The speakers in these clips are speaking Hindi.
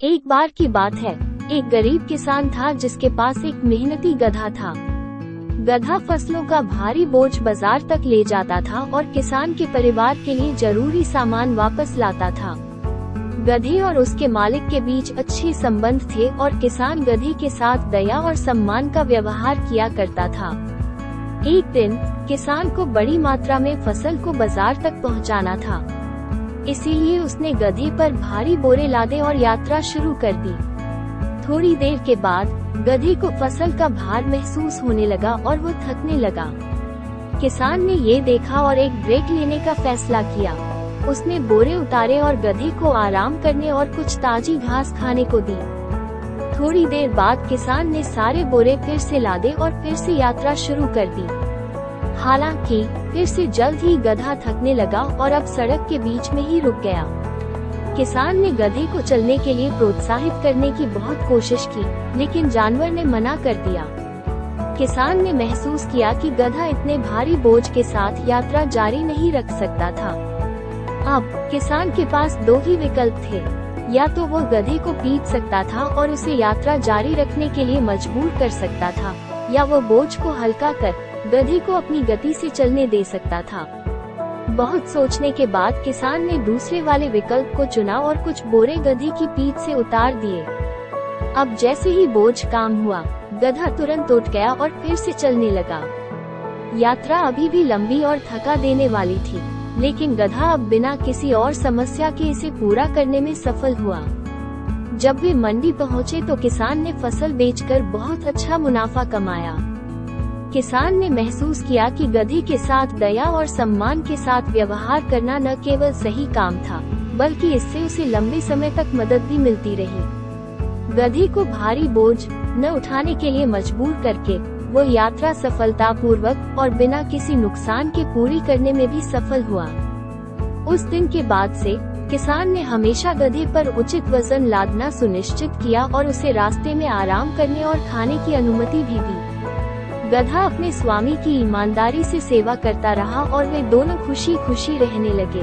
एक बार की बात है, एक गरीब किसान था जिसके पास एक मेहनती गधा था। गधा फ़सलों का भारी बोझ बाज़ार तक ले जाता था और किसान के परिवार के लिए ज़रूरी सामान वापस लाता था। गधे और उसके मालिक के बीच अच्छे संबंध थे और किसान गधे के साथ दया और सम्मान का व्यवहार किया करता था। एक दिन, किसान को बड़ी मात्रा में फ़सल को बाज़ार तक पहुंचाना था। इसीलिए उसने गधे पर भारी बोरे लादे और यात्रा शुरू कर दी। थोड़ी देर के बाद, गधे को फ़सल का भार महसूस होने लगा और वो थकने लगा। किसान ने ये देखा और एक ब्रेक लेने का फैसला किया। उसने बोरे उतारे और गधे को आराम करने और कुछ ताजी घास खाने को दी। थोड़ी देर बाद किसान ने सारे बोरे फिर से लादे और फिर से यात्रा शुरू कर दी। हालाँकि, फिर से जल्द ही गधा थकने लगा और अब सड़क के बीच में ही रुक गया। किसान ने गधे को चलने के लिए प्रोत्साहित करने की बहुत कोशिश की, लेकिन जानवर ने मना कर दिया। किसान ने महसूस किया कि गधा इतने भारी बोझ के साथ यात्रा जारी नहीं रख सकता था। अब, किसान के पास दो ही विकल्प थे। या तो वो गधे को पीट सकता था और उसे यात्रा जारी रखने के लिए मजबूर कर सकता था, या वो बोझ को हल्का कर गधे को अपनी गति से चलने दे सकता था। बहुत सोचने के बाद किसान ने दूसरे वाले विकल्प को चुना और कुछ बोरे गधे की पीठ से उतार दिए। अब जैसे ही बोझ काम हुआ, गधा तुरंत उठ गया और फिर से चलने लगा। यात्रा अभी भी लंबी और थका देने वाली थी, लेकिन गधा अब बिना किसी और समस्या के इसे पूरा करने में सफल हुआ। जब वे मंडी पहुँचे तो किसान ने फ़सल बेचकर बहुत अच्छा मुनाफा कमाया। किसान ने महसूस किया कि गधे के साथ दया और सम्मान के साथ व्यवहार करना न केवल सही काम था, बल्कि इससे उसे लंबे समय तक मदद भी मिलती रही। गधे को भारी बोझ न उठाने के लिए मजबूर करके, वो यात्रा सफलता पूर्वक और बिना किसी नुकसान के पूरी करने में भी सफल हुआ। उस दिन के बाद से, किसान ने हमेशा गधे पर उचित वज़न लादना सुनिश्चित किया और उसे रास्ते में आराम करने और खाने की अनुमति भी दी। गधा अपने स्वामी की ईमानदारी से सेवा करता रहा और वे दोनों खुशी खुशी रहने लगे।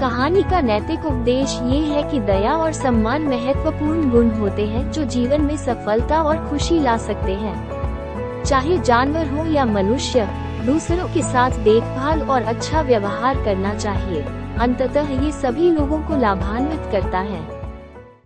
कहानी का नैतिक उपदेश ये है कि दया और सम्मान महत्वपूर्ण गुण होते हैं जो जीवन में सफलता और खुशी ला सकते हैं। चाहे जानवर हो या मनुष्य, दूसरों के साथ देखभाल और अच्छा व्यवहार करना चाहिए। अंततः ये सभी लोगों को लाभान्वित करता है।